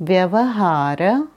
Vyavahara